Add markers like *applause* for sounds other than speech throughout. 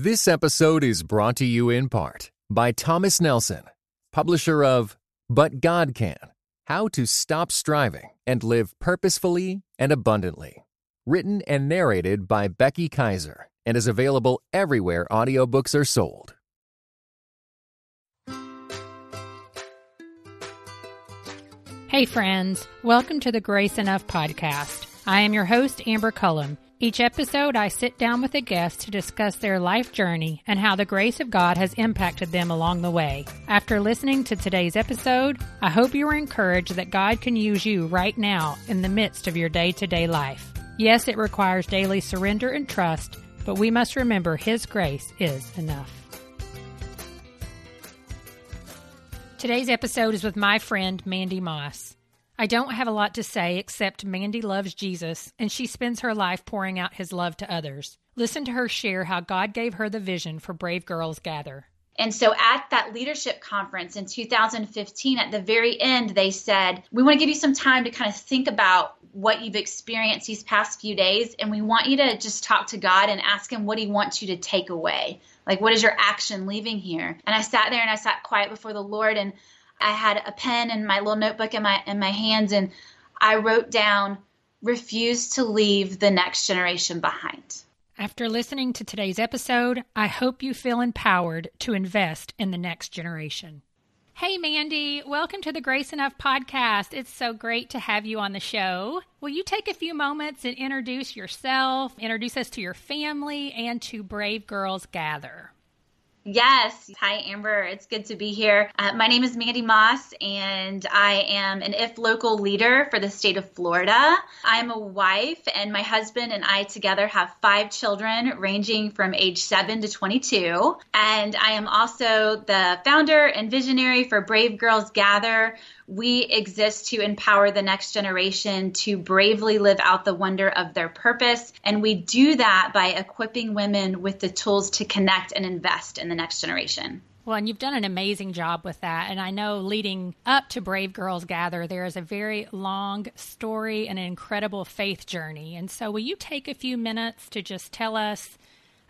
This episode is brought to you in part by Thomas Nelson, publisher of But God Can How to Stop Striving and Live Purposefully and Abundantly. Written and narrated by Becky Kaiser and is available everywhere audiobooks are sold. Hey, friends. Welcome to the Grace Enough podcast. I am your host, Amber Cullum. Each episode, I sit down with a guest to discuss their life journey and how the grace of God has impacted them along the way. After listening to today's episode, I hope you are encouraged that God can use you right now in the midst of your day to day life. Yes, it requires daily surrender and trust, but we must remember His grace is enough. Today's episode is with my friend Mandie Maass. I don't have a lot to say except Mandie loves Jesus and she spends her life pouring out his love to others. Listen to her share how God gave her the vision for Brave Girls Gather. And so at that leadership conference in 2015, at the very end, they said, We want to give you some time to kind of think about what you've experienced these past few days. And we want you to just talk to God and ask Him what He wants you to take away. Like, what is your action leaving here? And I sat there and I sat quiet before the Lord and I had a pen and my little notebook in my in my hands and I wrote down refuse to leave the next generation behind. After listening to today's episode, I hope you feel empowered to invest in the next generation. Hey, Mandie, welcome to the Grace Enough podcast. It's so great to have you on the show. Will you take a few moments and introduce yourself, introduce us to your family, and to Brave Girls Gather? Yes. Hi, Amber. It's good to be here. Uh, my name is Mandie Maass, and I am an IF local leader for the state of Florida. I'm a wife, and my husband and I together have five children ranging from age 7 to 22. And I am also the founder and visionary for Brave Girls Gather, we exist to empower the next generation to bravely live out the wonder of their purpose. And we do that by equipping women with the tools to connect and invest in the next generation. Well, and you've done an amazing job with that. And I know leading up to Brave Girls Gather, there is a very long story and an incredible faith journey. And so, will you take a few minutes to just tell us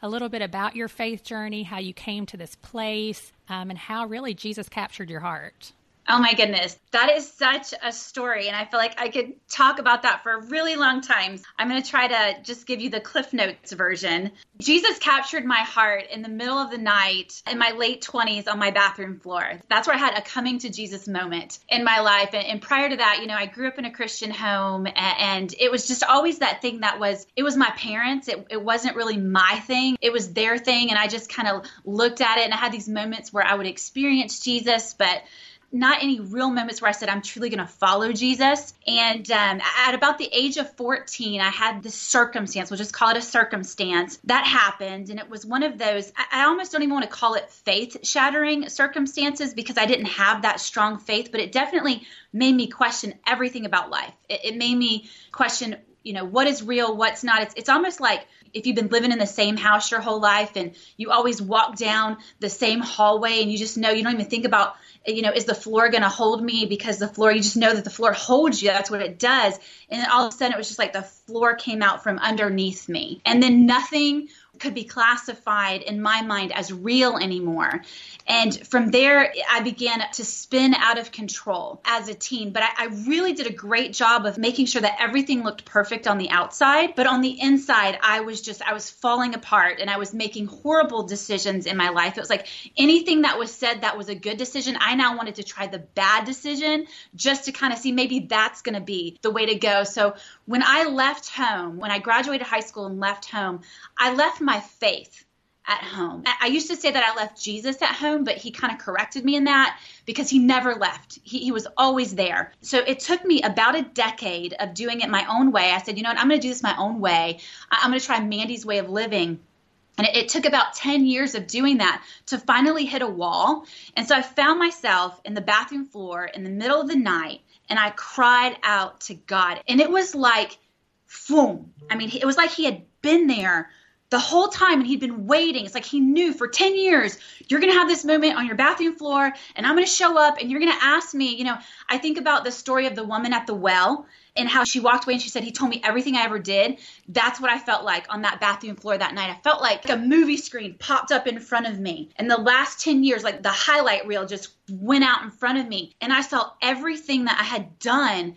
a little bit about your faith journey, how you came to this place, um, and how really Jesus captured your heart? Oh my goodness. That is such a story. And I feel like I could talk about that for a really long time. I'm going to try to just give you the Cliff Notes version. Jesus captured my heart in the middle of the night in my late 20s on my bathroom floor. That's where I had a coming to Jesus moment in my life. And, and prior to that, you know, I grew up in a Christian home and, and it was just always that thing that was, it was my parents. It, it wasn't really my thing, it was their thing. And I just kind of looked at it and I had these moments where I would experience Jesus, but not any real moments where I said I'm truly going to follow Jesus. And um, at about the age of 14, I had this circumstance, we'll just call it a circumstance, that happened. And it was one of those, I, almost don't even want to call it faith shattering circumstances because I didn't have that strong faith, but it definitely made me question everything about life. It, it made me question you know what is real what's not. It's, it's almost like if you've been living in the same house your whole life and you always walk down the same hallway and you just know you don't even think about you know is the floor going to hold me because the floor you just know that the floor holds you. That's what it does. And then all of a sudden it was just like the floor came out from underneath me. And then nothing could be classified in my mind as real anymore. And from there, I began to spin out of control as a teen. But I, I, really did a great job of making sure that everything looked perfect on the outside. But on the inside, I was just, I was falling apart and I was making horrible decisions in my life. It was like anything that was said that was a good decision, I now wanted to try the bad decision just to kind of see maybe that's going to be the way to go. So when I left home, when I graduated high school and left home, I left my faith at home. I used to say that I left Jesus at home, but he kind of corrected me in that because he never left. He, he, was always there. So it took me about a decade of doing it my own way. I said, you know what, I'm going to do this my own way. I'm going to try Mandie's way of living. And it, it took about 10 years of doing that to finally hit a wall. And so I found myself in the bathroom floor in the middle of the night and I cried out to God. And it was like, boom. I mean, it was like he had been there the whole time and he'd been waiting. It's like he knew for 10 years, you're going to have this moment on your bathroom floor and I'm going to show up and you're going to ask me, you know, I think about the story of the woman at the well and how she walked away and she said, He told me everything I ever did. That's what I felt like on that bathroom floor that night. I felt like a movie screen popped up in front of me. And the last 10 years, like the highlight reel just went out in front of me. And I saw everything that I had done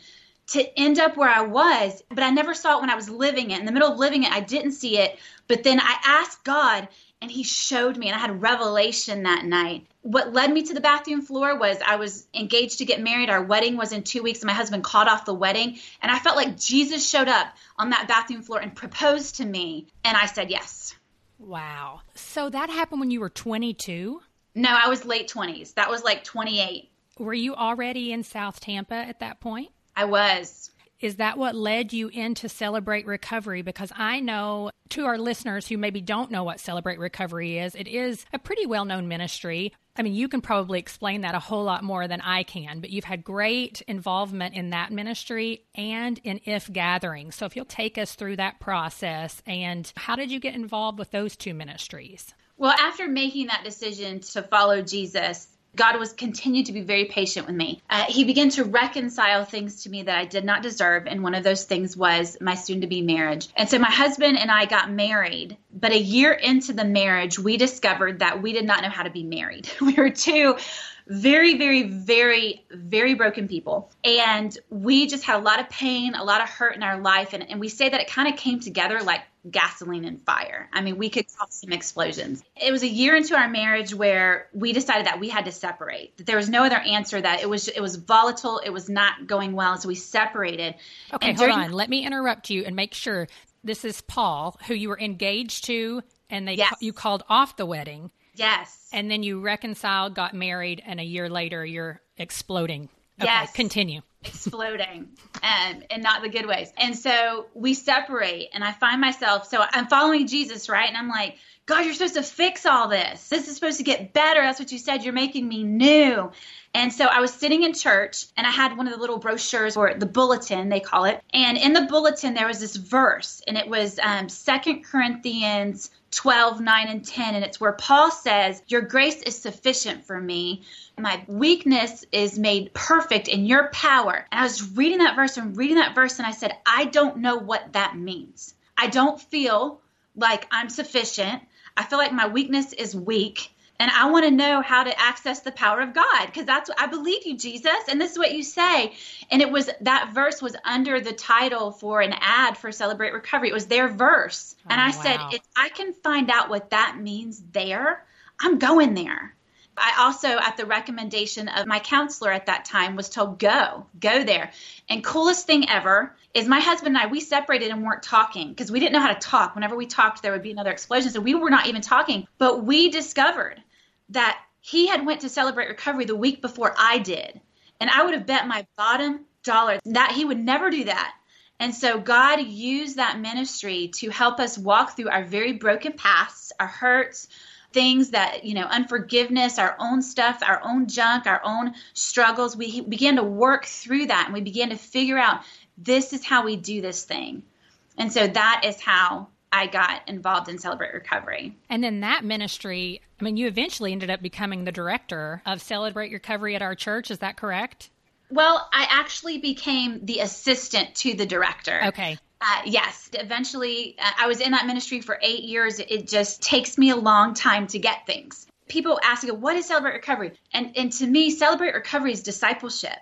to end up where I was, but I never saw it when I was living it. In the middle of living it, I didn't see it. But then I asked God, and He showed me, and I had revelation that night. What led me to the bathroom floor was I was engaged to get married. Our wedding was in two weeks, and my husband called off the wedding. And I felt like Jesus showed up on that bathroom floor and proposed to me. And I said yes. Wow. So that happened when you were 22? No, I was late 20s. That was like 28. Were you already in South Tampa at that point? I was. Is that what led you into Celebrate Recovery? Because I know to our listeners who maybe don't know what Celebrate Recovery is, it is a pretty well known ministry. I mean, you can probably explain that a whole lot more than I can, but you've had great involvement in that ministry and in If Gathering. So if you'll take us through that process and how did you get involved with those two ministries? Well, after making that decision to follow Jesus, God was continued to be very patient with me. Uh, he began to reconcile things to me that I did not deserve, and one of those things was my soon-to-be marriage. And so my husband and I got married, but a year into the marriage, we discovered that we did not know how to be married. *laughs* We were two very, very, very, very broken people. And we just had a lot of pain, a lot of hurt in our life. And, and we say that it kind of came together like gasoline and fire. I mean, we could cause some explosions. It was a year into our marriage where we decided that we had to separate. That there was no other answer. That it was it was volatile. It was not going well. So we separated. Okay, and hold on. Let me interrupt you and make sure this is Paul, who you were engaged to, and they yes. you called off the wedding. Yes. And then you reconciled, got married, and a year later you're exploding. Okay, yes. Continue. Exploding um, and and not the good ways. And so we separate and I find myself so I'm following Jesus, right? And I'm like, God, you're supposed to fix all this. This is supposed to get better. That's what you said. You're making me new. And so I was sitting in church and I had one of the little brochures or the bulletin, they call it. And in the bulletin, there was this verse and it was um, 2 Corinthians 12, 9, and 10. And it's where Paul says, Your grace is sufficient for me. My weakness is made perfect in your power. And I was reading that verse and reading that verse, and I said, I don't know what that means. I don't feel like I'm sufficient. I feel like my weakness is weak and I want to know how to access the power of God because that's what I believe you, Jesus, and this is what you say. And it was that verse was under the title for an ad for Celebrate Recovery. It was their verse, oh, and I oh, wow. said, if I can find out what that means there, I'm going there. I also, at the recommendation of my counselor at that time, was told, go, go there. And coolest thing ever is my husband and I, we separated and weren't talking because we didn't know how to talk. Whenever we talked, there would be another explosion. So we were not even talking. But we discovered that he had went to celebrate recovery the week before I did. And I would have bet my bottom dollar that he would never do that. And so God used that ministry to help us walk through our very broken pasts, our hurts, things that, you know, unforgiveness, our own stuff, our own junk, our own struggles. We began to work through that and we began to figure out this is how we do this thing. And so that is how I got involved in Celebrate Recovery. And then that ministry, I mean, you eventually ended up becoming the director of Celebrate Recovery at our church. Is that correct? Well, I actually became the assistant to the director. Okay. Uh, yes, eventually uh, I was in that ministry for eight years. It just takes me a long time to get things. People ask, "What is Celebrate Recovery?" And and to me, Celebrate Recovery is discipleship.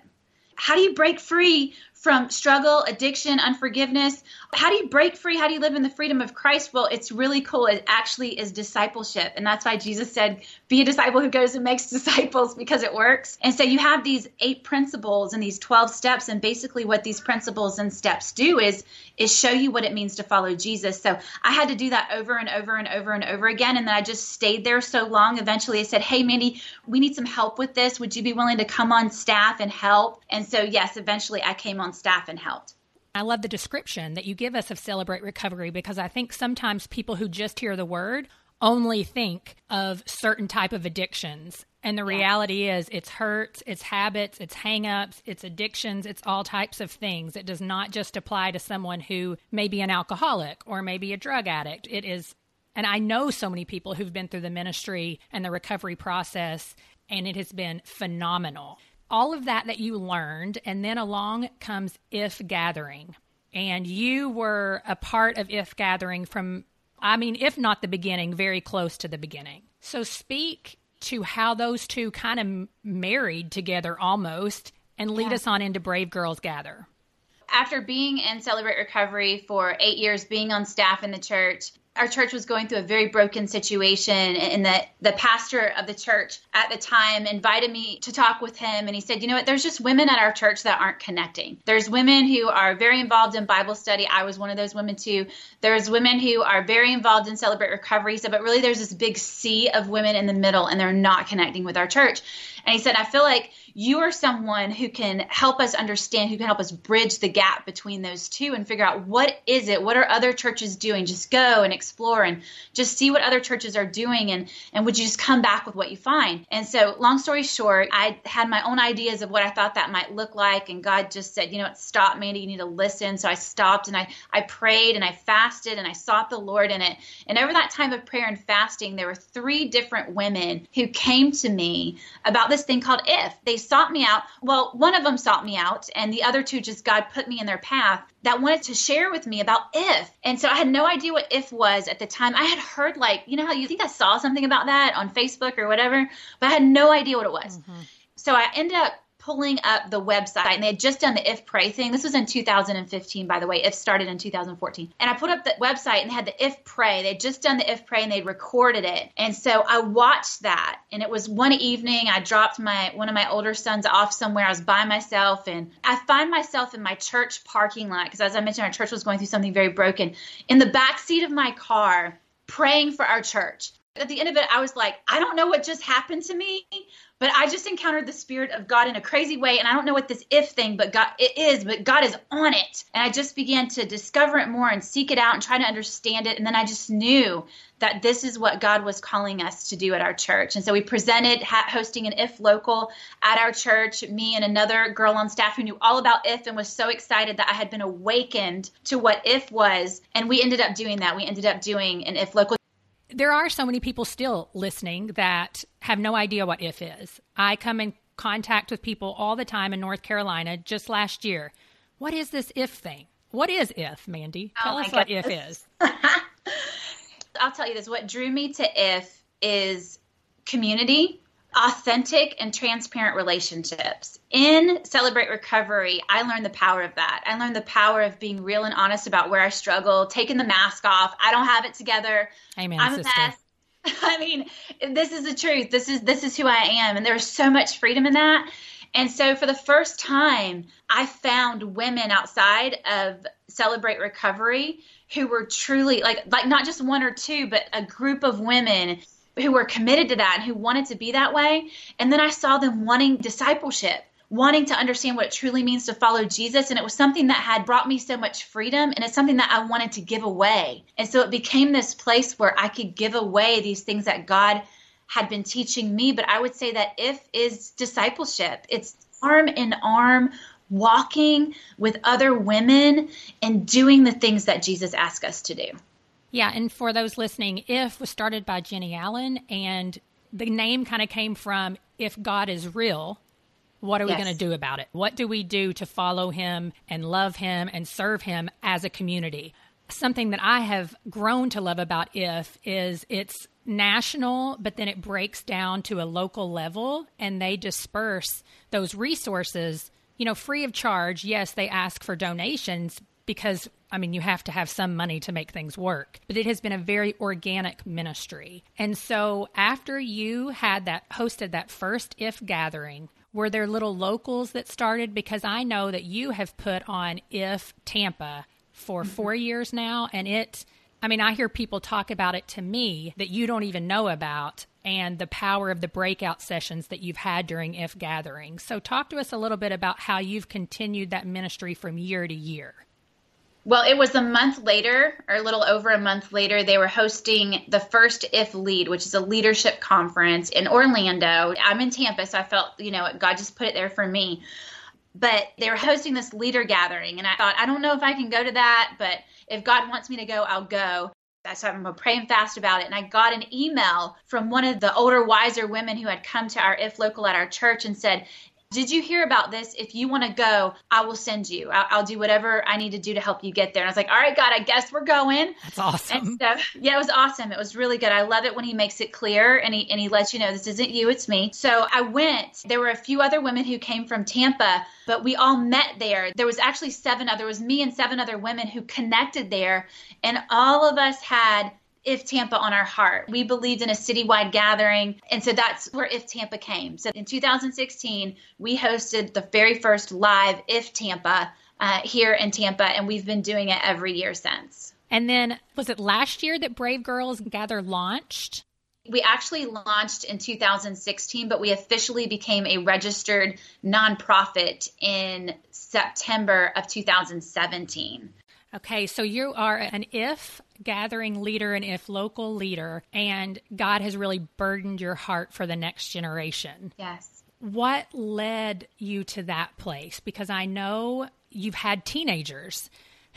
How do you break free from struggle, addiction, unforgiveness. How do you break free? How do you live in the freedom of Christ? Well, it's really cool. It actually is discipleship. And that's why Jesus said, be a disciple who goes and makes *laughs* disciples because it works. And so you have these eight principles and these 12 steps. And basically what these principles and steps do is, is show you what it means to follow Jesus. So I had to do that over and over and over and over again. And then I just stayed there so long. Eventually I said, Hey, Mandie, we need some help with this. Would you be willing to come on staff and help? And so, yes, eventually I came on on staff and helped. I love the description that you give us of Celebrate Recovery because I think sometimes people who just hear the word only think of certain type of addictions. And the reality is it's hurts, it's habits, it's hangups, it's addictions, it's all types of things. It does not just apply to someone who may be an alcoholic or maybe a drug addict. It is And I know so many people who've been through the ministry and the recovery process, and it has been phenomenal. All of that that you learned, and then along comes If Gathering. And you were a part of If Gathering from, I mean, if not the beginning, very close to the beginning. So speak to how those two kind of married together almost and lead yeah. us on into Brave Girls Gather. After being in Celebrate Recovery for eight years, being on staff in the church, our church was going through a very broken situation and the the pastor of the church at the time invited me to talk with him and he said you know what? There's just women at our church that aren't connecting. There's women who are very involved in bible study. I was one of those women too. There's women who are very involved in celebrate recovery. So but really there's this big sea of women in the middle and they're not connecting with our church and he said i feel like you are someone who can help us understand, who can help us bridge the gap between those two and figure out what is it? What are other churches doing? Just go and explore and just see what other churches are doing and and would you just come back with what you find? And so, long story short, I had my own ideas of what I thought that might look like and God just said, "You know what? Stop, Mandie, you need to listen." So I stopped and I I prayed and I fasted and I sought the Lord in it. And over that time of prayer and fasting, there were three different women who came to me about this thing called if. They sought me out. Well, one of them sought me out, and the other two just God put me in their path that wanted to share with me about if. And so I had no idea what if was at the time. I had heard, like, you know how you think I saw something about that on Facebook or whatever, but I had no idea what it was. Mm-hmm. So I ended up pulling up the website and they had just done the if pray thing. This was in 2015, by the way. If started in 2014. And I put up the website and they had the if pray. They'd just done the if pray and they'd recorded it. And so I watched that. And it was one evening I dropped my one of my older sons off somewhere. I was by myself and I find myself in my church parking lot because as I mentioned, our church was going through something very broken. In the back seat of my car, praying for our church at the end of it, I was like, I don't know what just happened to me, but I just encountered the spirit of God in a crazy way. And I don't know what this if thing, but God, it is, but God is on it. And I just began to discover it more and seek it out and try to understand it. And then I just knew that this is what God was calling us to do at our church. And so we presented hosting an if local at our church, me and another girl on staff who knew all about if and was so excited that I had been awakened to what if was. And we ended up doing that. We ended up doing an if local there are so many people still listening that have no idea what if is. I come in contact with people all the time in North Carolina just last year. What is this if thing? What is if, Mandie? Oh Tell oh us what if is. *laughs* I'll tell you this what drew me to if is community authentic and transparent relationships. In Celebrate Recovery, I learned the power of that. I learned the power of being real and honest about where I struggle, taking the mask off. I don't have it together. Amen, I'm sister. a mess. *laughs* I mean, this is the truth. This is this is who I am and there's so much freedom in that. And so for the first time, I found women outside of Celebrate Recovery who were truly like like not just one or two, but a group of women who were committed to that and who wanted to be that way. And then I saw them wanting discipleship, wanting to understand what it truly means to follow Jesus. And it was something that had brought me so much freedom. And it's something that I wanted to give away. And so it became this place where I could give away these things that God had been teaching me. But I would say that if is discipleship, it's arm in arm walking with other women and doing the things that Jesus asked us to do. Yeah, and for those listening, If was started by Jennie Allen, and the name kind of came from If God is real, what are yes. we going to do about it? What do we do to follow Him and love Him and serve Him as a community? Something that I have grown to love about If is it's national, but then it breaks down to a local level and they disperse those resources, you know, free of charge. Yes, they ask for donations because I mean, you have to have some money to make things work, but it has been a very organic ministry. And so after you had that hosted that first if gathering, were there little locals that started? Because I know that you have put on if Tampa for mm-hmm. four years now, and it, I mean, I hear people talk about it to me that you don't even know about and the power of the breakout sessions that you've had during if gathering. So talk to us a little bit about how you've continued that ministry from year to year. Well, it was a month later, or a little over a month later, they were hosting the first IF Lead, which is a leadership conference in Orlando. I'm in Tampa, so I felt, you know, God just put it there for me. But they were hosting this leader gathering, and I thought, I don't know if I can go to that, but if God wants me to go, I'll go. So I remember praying fast about it. And I got an email from one of the older, wiser women who had come to our IF local at our church and said, did you hear about this? If you want to go, I will send you. I'll, I'll, do whatever I need to do to help you get there. And I was like, all right, God, I guess we're going. That's awesome. So, *laughs* yeah, it was awesome. It was really good. I love it when he makes it clear and he, and he lets you know this isn't you, it's me. So I went. There were a few other women who came from Tampa, but we all met there. There was actually seven other, there was me and seven other women who connected there. And all of us had if Tampa on our heart. We believed in a citywide gathering. And so that's where If Tampa came. So in 2016, we hosted the very first live If Tampa uh, here in Tampa, and we've been doing it every year since. And then was it last year that Brave Girls Gather launched? We actually launched in 2016, but we officially became a registered nonprofit in September of 2017. Okay, so you are an if gathering leader and if local leader, and God has really burdened your heart for the next generation. Yes. What led you to that place? Because I know you've had teenagers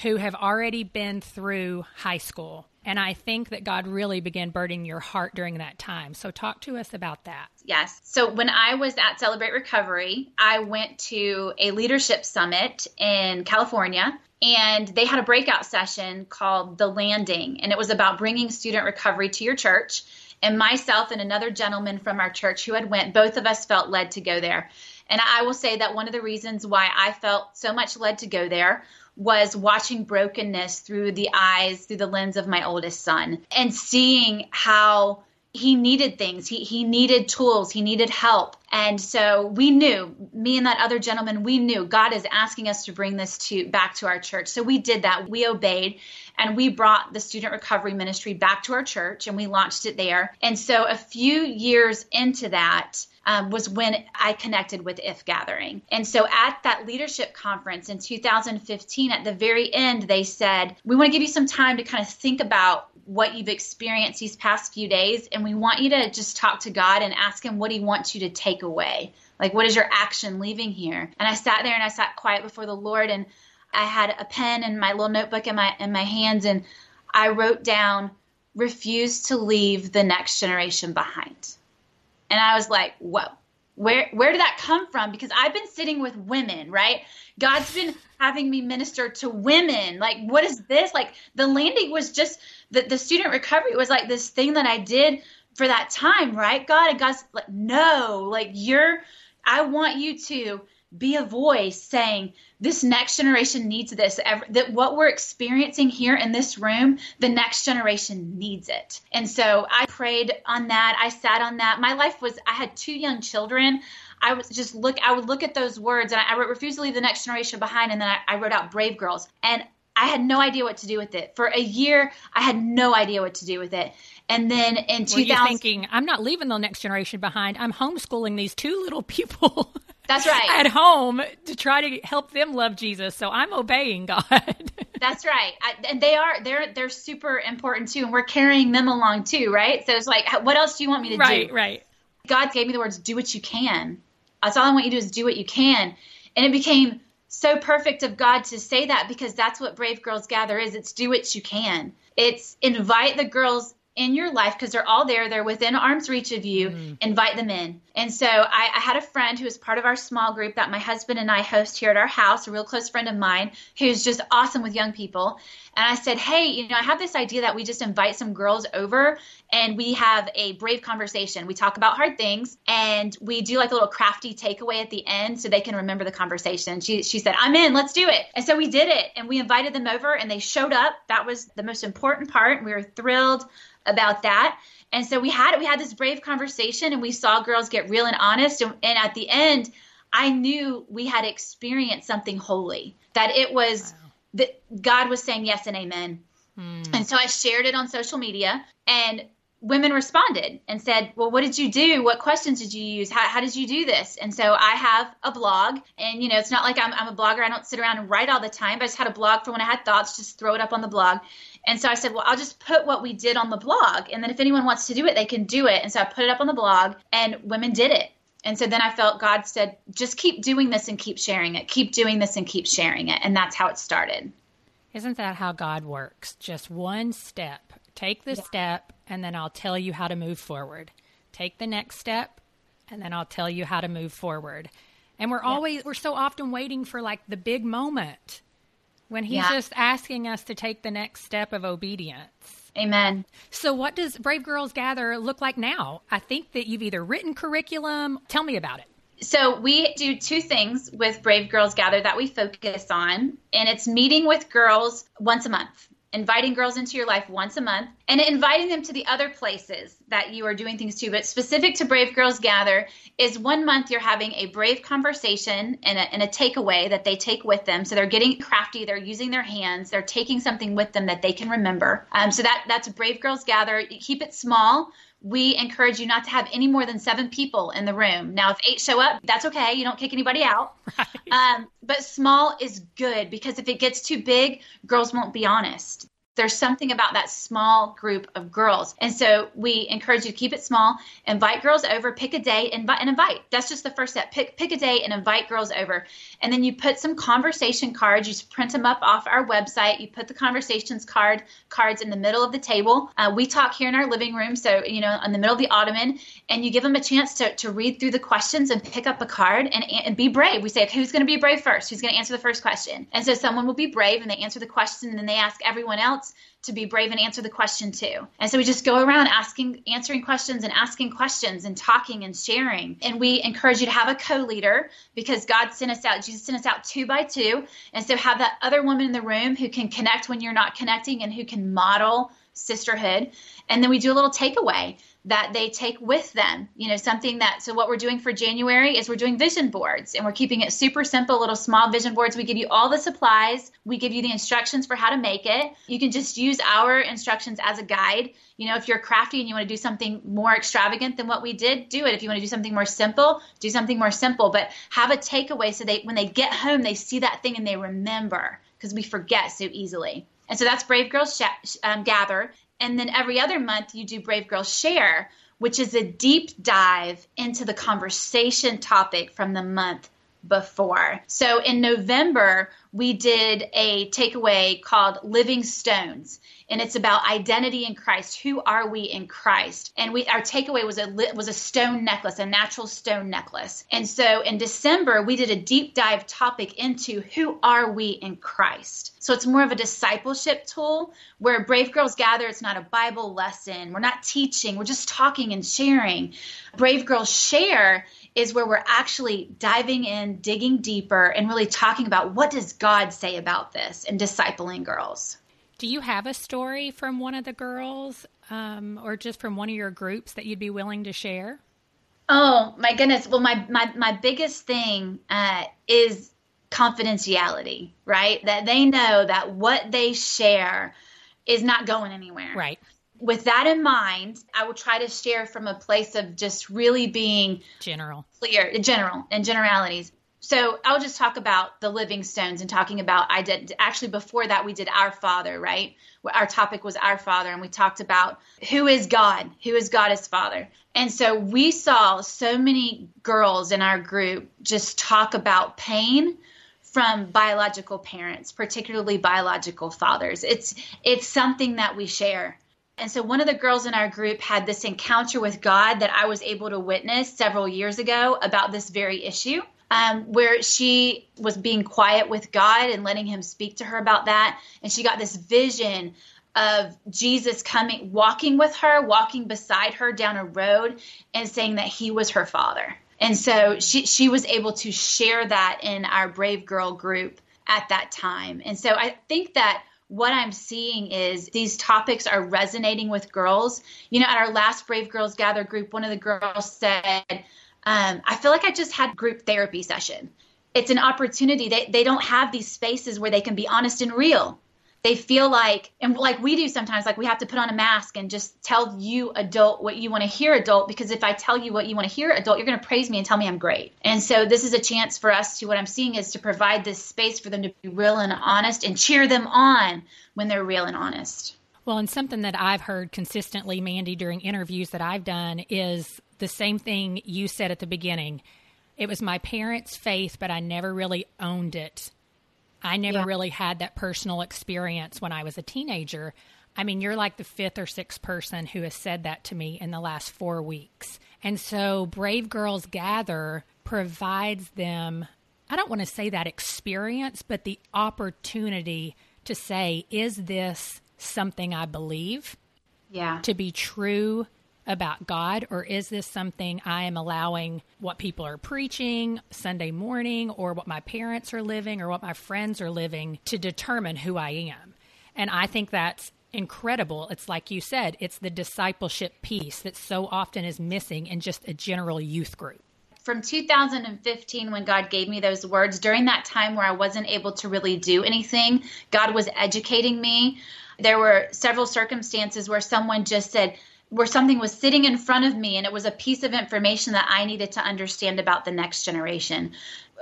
who have already been through high school. And I think that God really began burdening your heart during that time. So, talk to us about that. Yes. So, when I was at Celebrate Recovery, I went to a leadership summit in California and they had a breakout session called The Landing, and it was about bringing student recovery to your church. And myself and another gentleman from our church who had went, both of us felt led to go there. And I will say that one of the reasons why I felt so much led to go there was watching brokenness through the eyes, through the lens of my oldest son, and seeing how he needed things. He he needed tools. He needed help. And so we knew, me and that other gentleman, we knew God is asking us to bring this to back to our church. So we did that. We obeyed and we brought the student recovery ministry back to our church and we launched it there. And so a few years into that, um, was when I connected with If Gathering. And so at that leadership conference in 2015, at the very end, they said, We want to give you some time to kind of think about what you've experienced these past few days. And we want you to just talk to God and ask Him what He wants you to take away. Like, what is your action leaving here? And I sat there and I sat quiet before the Lord and I had a pen and my little notebook in my in my hands and I wrote down refuse to leave the next generation behind. And I was like, whoa, where where did that come from? Because I've been sitting with women, right? God's been having me minister to women. Like, what is this? Like the landing was just the, the student recovery was like this thing that I did for that time, right? God, and God's like, no, like you're I want you to be a voice saying this next generation needs this. That what we're experiencing here in this room the next generation needs it. And so i prayed on that. I sat on that. My life was i had two young children. I was just look i would look at those words and i, wrote refuse to leave the next generation behind and then I, I wrote out brave girls. And I had no idea what to do with it. For a year, I had no idea what to do with it. And then in 2000, Were you thinking, I'm not leaving the next generation behind. I'm homeschooling these two little people. *laughs* That's right. At home to try to help them love Jesus. So I'm obeying God. *laughs* That's right. I, and they are they're they're super important too and we're carrying them along too, right? So it's like what else do you want me to right, do? Right, right. God gave me the words do what you can. That's all I want you to do is do what you can. And it became so perfect of God to say that because that's what Brave Girls Gather is. It's do what you can. It's invite the girls in your life because they're all there. They're within arm's reach of you. Mm. Invite them in. And so I, I, had a friend who was part of our small group that my husband and I host here at our house, a real close friend of mine who's just awesome with young people. And I said, Hey, you know, I have this idea that we just invite some girls over and we have a brave conversation. We talk about hard things and we do like a little crafty takeaway at the end so they can remember the conversation. She, she said, I'm in, let's do it. And so we did it and we invited them over and they showed up. That was the most important part. We were thrilled about that. And so we had we had this brave conversation and we saw girls get real and honest and, and at the end I knew we had experienced something holy. That it was. That God was saying yes and amen. Mm. And so I shared it on social media and women responded and said, Well, what did you do? What questions did you use? How, how, did you do this? And so I have a blog, and you know, it's not like I'm, I'm, a blogger. I don't sit around and write all the time, but I just had a blog for when I had thoughts, just throw it up on the blog. And so I said, Well, I'll just put what we did on the blog, and then if anyone wants to do it, they can do it. And so I put it up on the blog, and women did it. And so then I felt God said, Just keep doing this and keep sharing it. Keep doing this and keep sharing it. And that's how it started. Isn't that how God works? Just one step Take the yeah. step, and then I'll tell you how to move forward. Take the next step, and then I'll tell you how to move forward. And we're always, we're so often waiting for like the big moment when he's yeah. just asking us to take the next step of obedience. Amen. So, what does Brave Girls Gather look like now? I think that you've either written curriculum. Tell me about it. So, we do two things with Brave Girls Gather that we focus on, and it's meeting with girls once a month inviting girls into your life once a month and inviting them to the other places that you are doing things to. But specific to Brave Girls Gather is one month you're having a brave conversation and a, and a takeaway that they take with them. So they're getting crafty, they're using their hands, they're taking something with them that they can remember. Um, so that that's Brave Girls Gather. keep it small we encourage you not to have any more than seven people in the room. Now, if eight show up, that's okay. You don't kick anybody out. *laughs* Right. Um, but small is good because if it gets too big, girls won't be honest. There's something about that small group of girls. And so we encourage you to keep it small, invite girls over, pick a day, invite and invite. That's just the first step. Pick pick a day and invite girls over. And then you put some conversation cards, you print them up off our website. You put the conversations card cards in the middle of the table. Uh, we talk here in our living room, so you know, in the middle of the ottoman, and you give them a chance to, to read through the questions and pick up a card and, and be brave. We say, okay, who's going to be brave first? Who's going to answer the first question? And so someone will be brave and they answer the question and then they ask everyone else to be brave and answer the question too. And so we just go around asking, answering questions and asking questions and talking and sharing. And we encourage you to have a co-leader because God sent us out. Jesus sent us out two by two. And so have that other woman in the room who can connect when you're not connecting and who can model sisterhood. And then we do a little takeaway that they take with them. You know, something that, so what we're doing for January is we're doing vision boards and we're keeping it super simple, little small vision boards. We give you all the supplies, we give you the instructions for how to make it. You can just use our instructions as a guide. You know, if you're crafty and you want to do something more extravagant than what we did, do it. If you want to do something more simple, do something more simple, but have a takeaway so they, when they get home, they see that thing and they remember because we forget so easily. And so that's Brave Girls Sh- um, Gather. And then every other month, you do Brave Girls Share, which is a deep dive into the conversation topic from the month before. So in November, we did a takeaway called Living Stones, and it's about identity in Christ. Who are we in Christ? And we our takeaway was a was a stone necklace, a natural stone necklace. And so in December, we did a deep dive topic into who are we in Christ. So it's more of a discipleship tool where Brave Girls Gather. It's not a Bible lesson. We're not teaching. We're just talking and sharing. Brave Girls Share is where we're actually diving in, digging deeper, and really talking about what does God say about this and discipling girls. Do you have a story from one of the girls um, or just from one of your groups that you'd be willing to share? Oh my goodness! Well, my my my biggest thing uh, is confidentiality, right? That they know that what they share is not going anywhere. Right with that in mind, I will try to share from a place of just really being general, clear, general, and generalities. So I'll just talk about the living stones and talking about I did actually before that we did our Father, right? Our topic was our Father, and we talked about who is God, who is God as Father. And so we saw so many girls in our group just talk about pain from biological parents, particularly biological fathers. It's it's something that we share and so one of the girls in our group had this encounter with God that I was able to witness several years ago about this very issue. Um, where she was being quiet with God and letting Him speak to her about that. And she got this vision of Jesus coming, walking with her, walking beside her down a road, and saying that He was her Father. And so she she was able to share that in our Brave Girl group at that time. And so I think that what I'm seeing is these topics are resonating with girls. You know, at our last Brave Girls Gather group, one of the girls said, um, I feel like I just had group therapy session. It's an opportunity. They, they don't have these spaces where they can be honest and real they feel like and like we do sometimes like we have to put on a mask and just tell you adult what you want to hear adult because if i tell you what you want to hear adult you're going to praise me and tell me i'm great. And so this is a chance for us to what i'm seeing is to provide this space for them to be real and honest and cheer them on when they're real and honest. Well and something that i've heard consistently mandie during interviews that i've done is the same thing you said at the beginning. It was my parents faith but i never really owned it I never yeah. really had that personal experience when I was a teenager. I mean, you're like the fifth or sixth person who has said that to me in the last four weeks. And so, Brave Girls Gather provides them, I don't want to say that experience, but the opportunity to say, is this something I believe? Yeah. To be true about God, or is this something I am allowing what people are preaching Sunday morning, or what my parents are living, or what my friends are living to determine who I am? And I think that's incredible. It's like you said, it's the discipleship piece that so often is missing in just a general youth group. From 2015, when God gave me those words, during that time where I wasn't able to really do anything, God was educating me. There were several circumstances where someone just said, where something was sitting in front of me and it was a piece of information that I needed to understand about the next generation.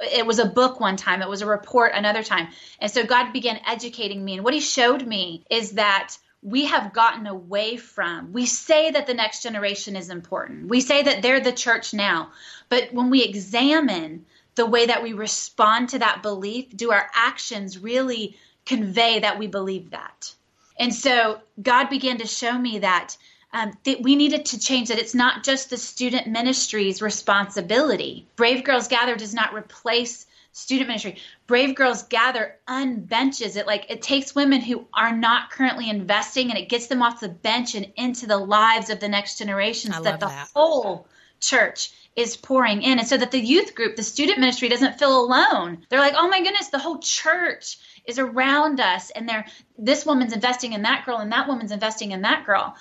It was a book one time, it was a report another time. And so God began educating me. And what He showed me is that we have gotten away from. We say that the next generation is important. We say that they're the church now. But when we examine the way that we respond to that belief, do our actions really convey that we believe that? And so God began to show me that um, that we needed to change that it's not just the student ministry's responsibility. Brave Girls Gather does not replace student ministry. Brave Girls Gather unbenches it. Like it takes women who are not currently investing and it gets them off the bench and into the lives of the next generations that the that. whole church is pouring in. And so that the youth group, the student ministry doesn't feel alone. They're like, oh my goodness, the whole church is around us and they're this woman's investing in that girl and that woman's investing in that girl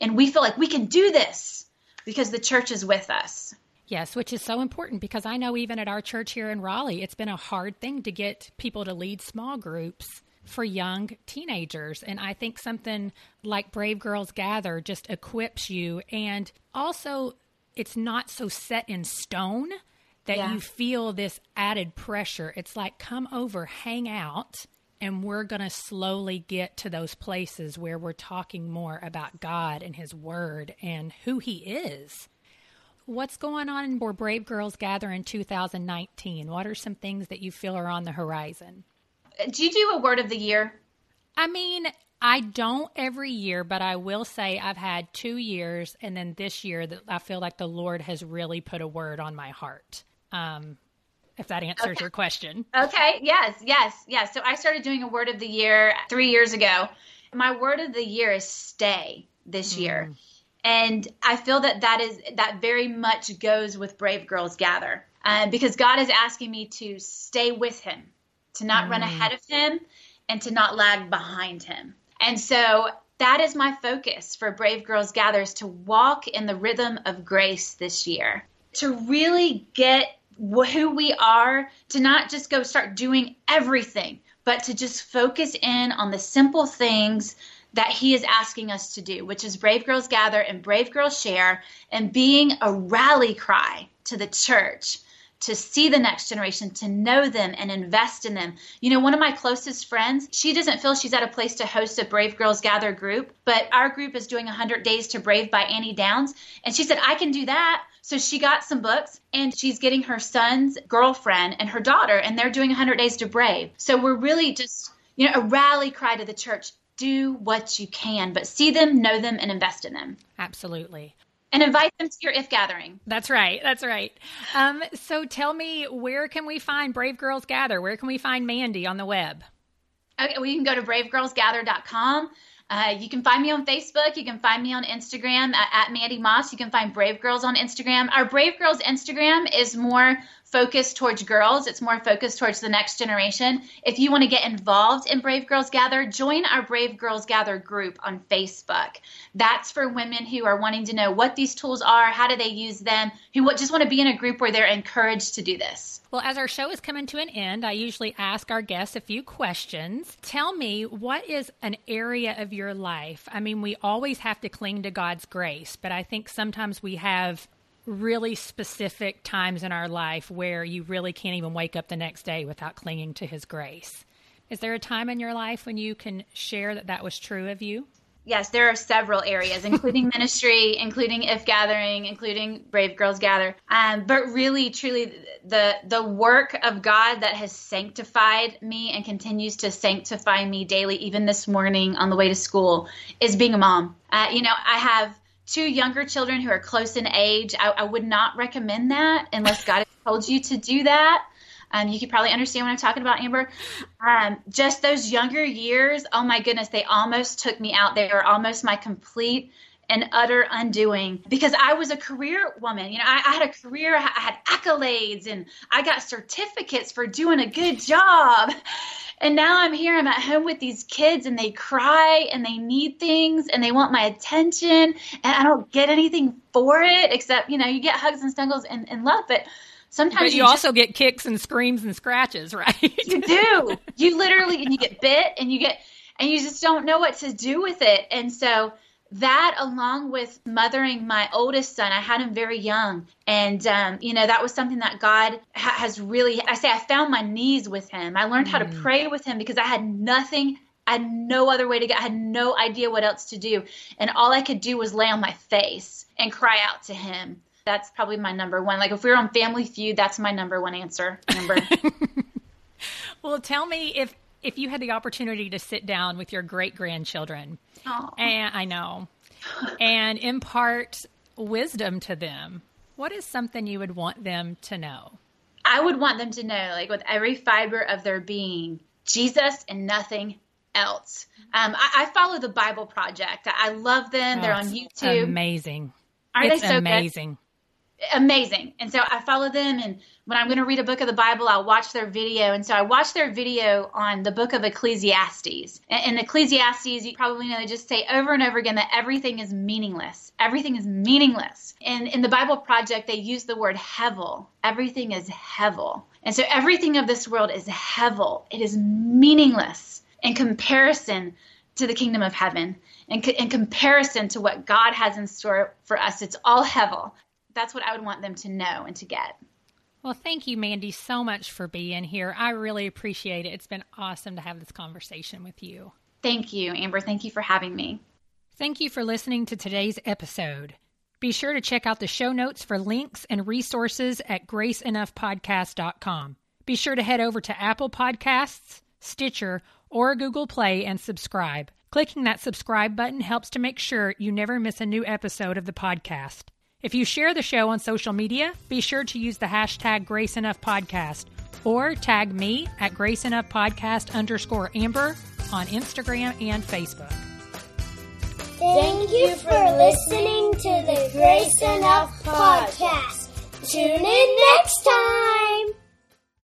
and we feel like we can do this because the church is with us. Yes, which is so important because I know even at our church here in Raleigh, it's been a hard thing to get people to lead small groups for young teenagers. And I think something like Brave Girls Gather just equips you. And also, it's not so set in stone that Yeah. you feel this added pressure. It's like, come over, hang out, and we're going to slowly get to those places where we're talking more about God and His Word and who He is. What's going on for Brave Girls Gather in 2019? What are some things that you feel are on the horizon? Do you do a word of the year? I mean, I don't every year, but I will say I've had two years, and then this year that I feel like the Lord has really put a word on my heart. Um, if that answers your question. Okay. Yes. Yes. Yes. So I started doing a word of the year three years ago. My word of the year is stay this year. And I feel that that is that very much goes with Brave Girls Gather uh, because God is asking me to stay with Him, to not run ahead of Him, and to not lag behind Him. And so that is my focus for Brave Girls Gather is to walk in the rhythm of grace this year, to really get who we are, to not just go start doing everything, but to just focus in on the simple things that he is asking us to do, which is Brave Girls Gather and Brave Girls Share and being a rally cry to the church to see the next generation, to know them and invest in them. You know, one of my closest friends, she doesn't feel she's at a place to host a Brave Girls Gather group, but our group is doing 100 Days to Brave by Annie Downs. And she said, I can do that. So she got some books and she's getting her son's girlfriend and her daughter, and they're doing 100 Days to Brave. So we're really just, you know, a rally cry to the church do what you can, but see them, know them, and invest in them. Absolutely. And invite them to your if gathering. That's right. That's right. Um, so tell me, where can we find Brave Girls Gather? Where can we find Mandie on the web? Okay, we can go to bravegirlsgather.com. Uh, you can find me on Facebook. You can find me on Instagram at, at Mandie Maass. You can find Brave Girls on Instagram. Our Brave Girls Instagram is more focused towards girls. It's more focused towards the next generation. If you want to get involved in Brave Girls Gather, join our Brave Girls Gather group on Facebook. That's for women who are wanting to know what these tools are, how do they use them, who just want to be in a group where they're encouraged to do this. Well, as our show is coming to an end, I usually ask our guests a few questions. Tell me, what is an area of your life? I mean, we always have to cling to God's grace, but I think sometimes we have really specific times in our life where you really can't even wake up the next day without clinging to His grace. Is there a time in your life when you can share that that was true of you? yes, there are several areas, including *laughs* ministry, including If Gathering, including Brave Girls Gather. Um, but really, truly, the the work of God that has sanctified me and continues to sanctify me daily, even this morning on the way to school, is being a mom. Uh, you know, I have two younger children who are close in age. I, I would not recommend that unless God has told you to do that. Um, you could probably understand what I'm talking about, Amber. Um, just those younger years, oh my goodness, they almost took me out. They were almost my complete and utter undoing because I was a career woman. You know, I, I, had a career, I had accolades, and I got certificates for doing a good job. And now I'm here, I'm at home with these kids, and they cry and they need things and they want my attention, and I don't get anything for it except, you know, you get hugs and snuggles and, and love. But sometimes but you, you also just, get kicks and screams and scratches, *laughs* right? you do. You literally, and you get bit and you get, and you just don't know what to do with it. And so, that along with mothering my oldest son i had him very young. And um, you know that was something that god ha- has really i say i found my knees with him. I learned mm. how to mm. pray with him because i had nothing i had no other way to get i had no idea what else to do. And all i could do was lay on my face and cry out to him. That's probably my number one. Like if we were on family feud that's my number one answer number. *laughs* Well tell me if if you had the opportunity to sit down with your great grandchildren, and I know, and impart wisdom to them, what is something you would want them to know? I would want them to know, like with every fiber of their being, Jesus and nothing else. Um, I, I, follow the Bible Project. I love them. Oh, They're on YouTube. Amazing. Are it's they so amazing? Amazing. And so I follow them and when I'm going to read a book of the Bible, I'll watch their video. And so I watched their video on the book of Ecclesiastes. And in Ecclesiastes, you probably know they just say over and over again that everything is meaningless. Everything is meaningless. And in the Bible Project, they use the word hevel. Everything is hevel. And so everything of this world is hevel. It is meaningless in comparison to the kingdom of heaven. In, in comparison to what God has in store for us, it's all hevel that's what I would want them to know and to get. Well, thank you, Mandie, so much for being here. I really appreciate it. It's been awesome to have this conversation with you. Thank you, Amber. Thank you for having me. Thank you for listening to today's episode. Be sure to check out the show notes for links and resources at graceenoughpodcast.com. Be sure to head over to Apple Podcasts, Stitcher, or Google Play and subscribe. Clicking that subscribe button helps to make sure you never miss a new episode of the podcast. If you share the show on social media, be sure to use the hashtag Grace Enough Podcast or tag me at Grace Enough Podcast underscore Amber on Instagram and Facebook. Thank you for listening to the Grace Enough Podcast. Tune in next time.